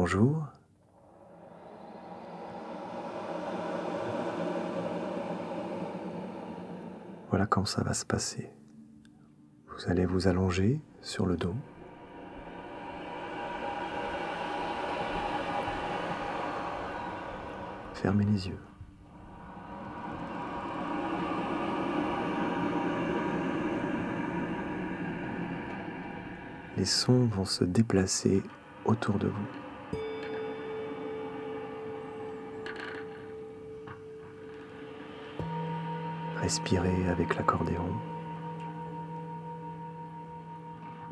Bonjour. Voilà quand ça va se passer. Vous allez vous allonger sur le dos. Fermez les yeux. Les sons vont se déplacer autour de vous. Respirez avec l'accordéon.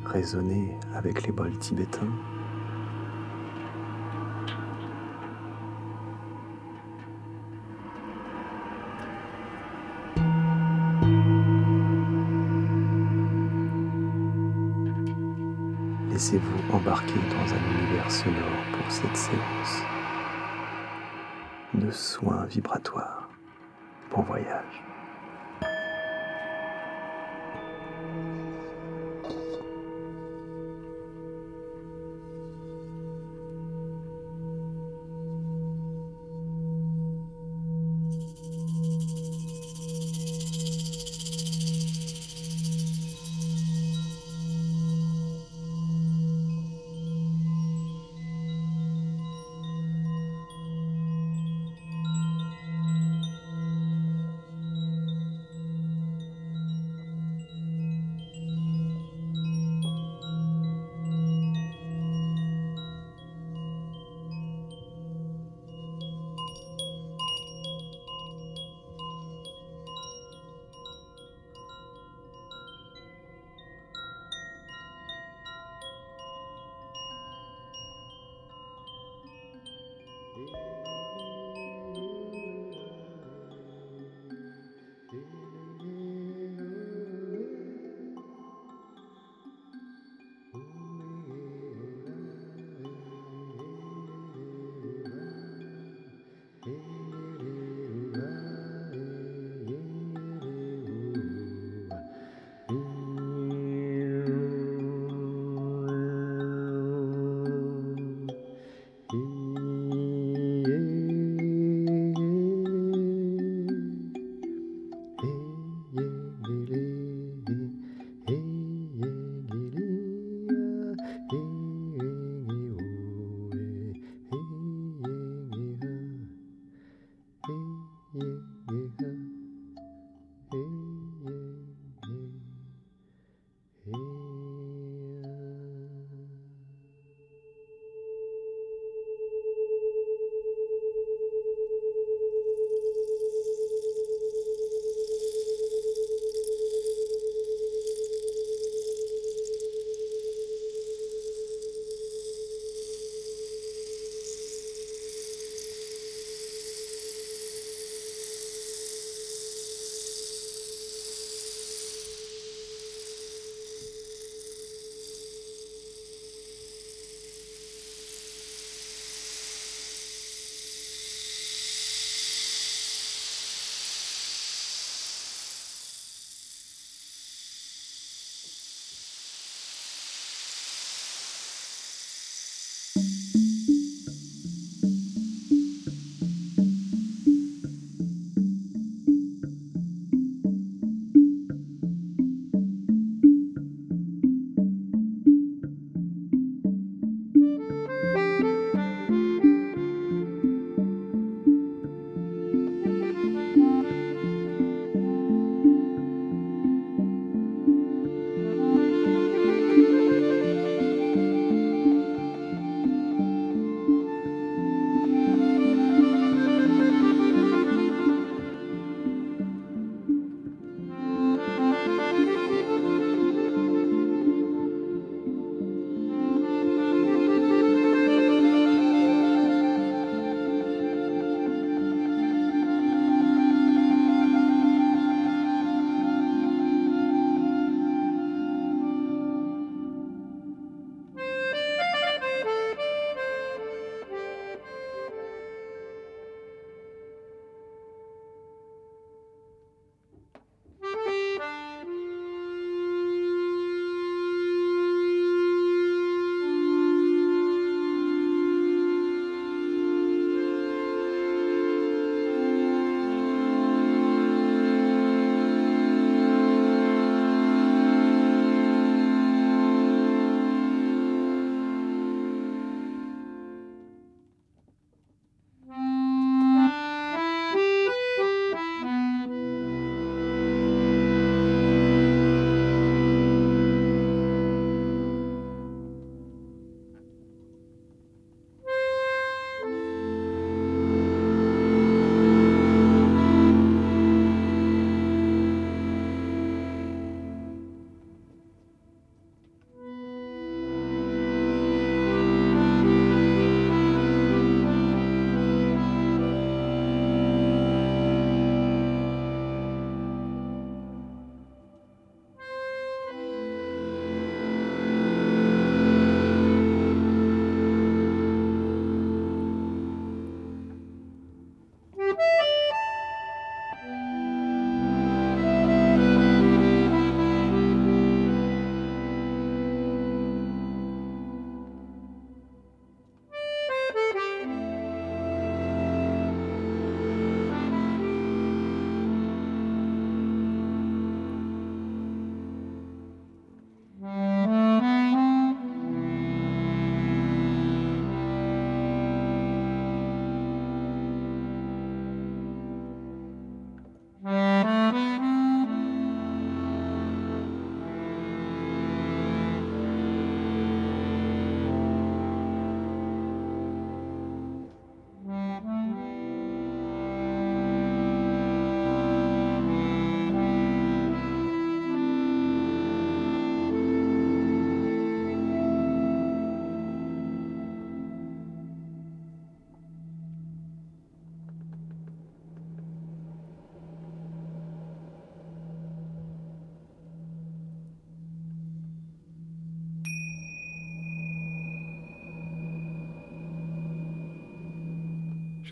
Résonnez avec les bols tibétains. Laissez-vous embarquer dans un univers sonore pour cette séance de soins vibratoires. Bon voyage. day.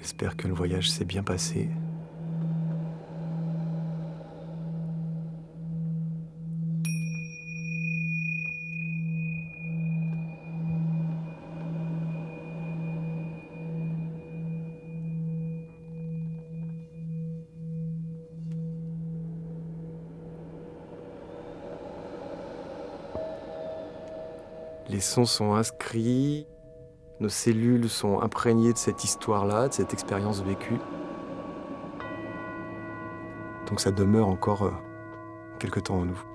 J'espère que le voyage s'est bien passé. Les sons sont inscrits, nos cellules sont imprégnées de cette histoire-là, de cette expérience vécue. Donc ça demeure encore euh, quelque temps en nous.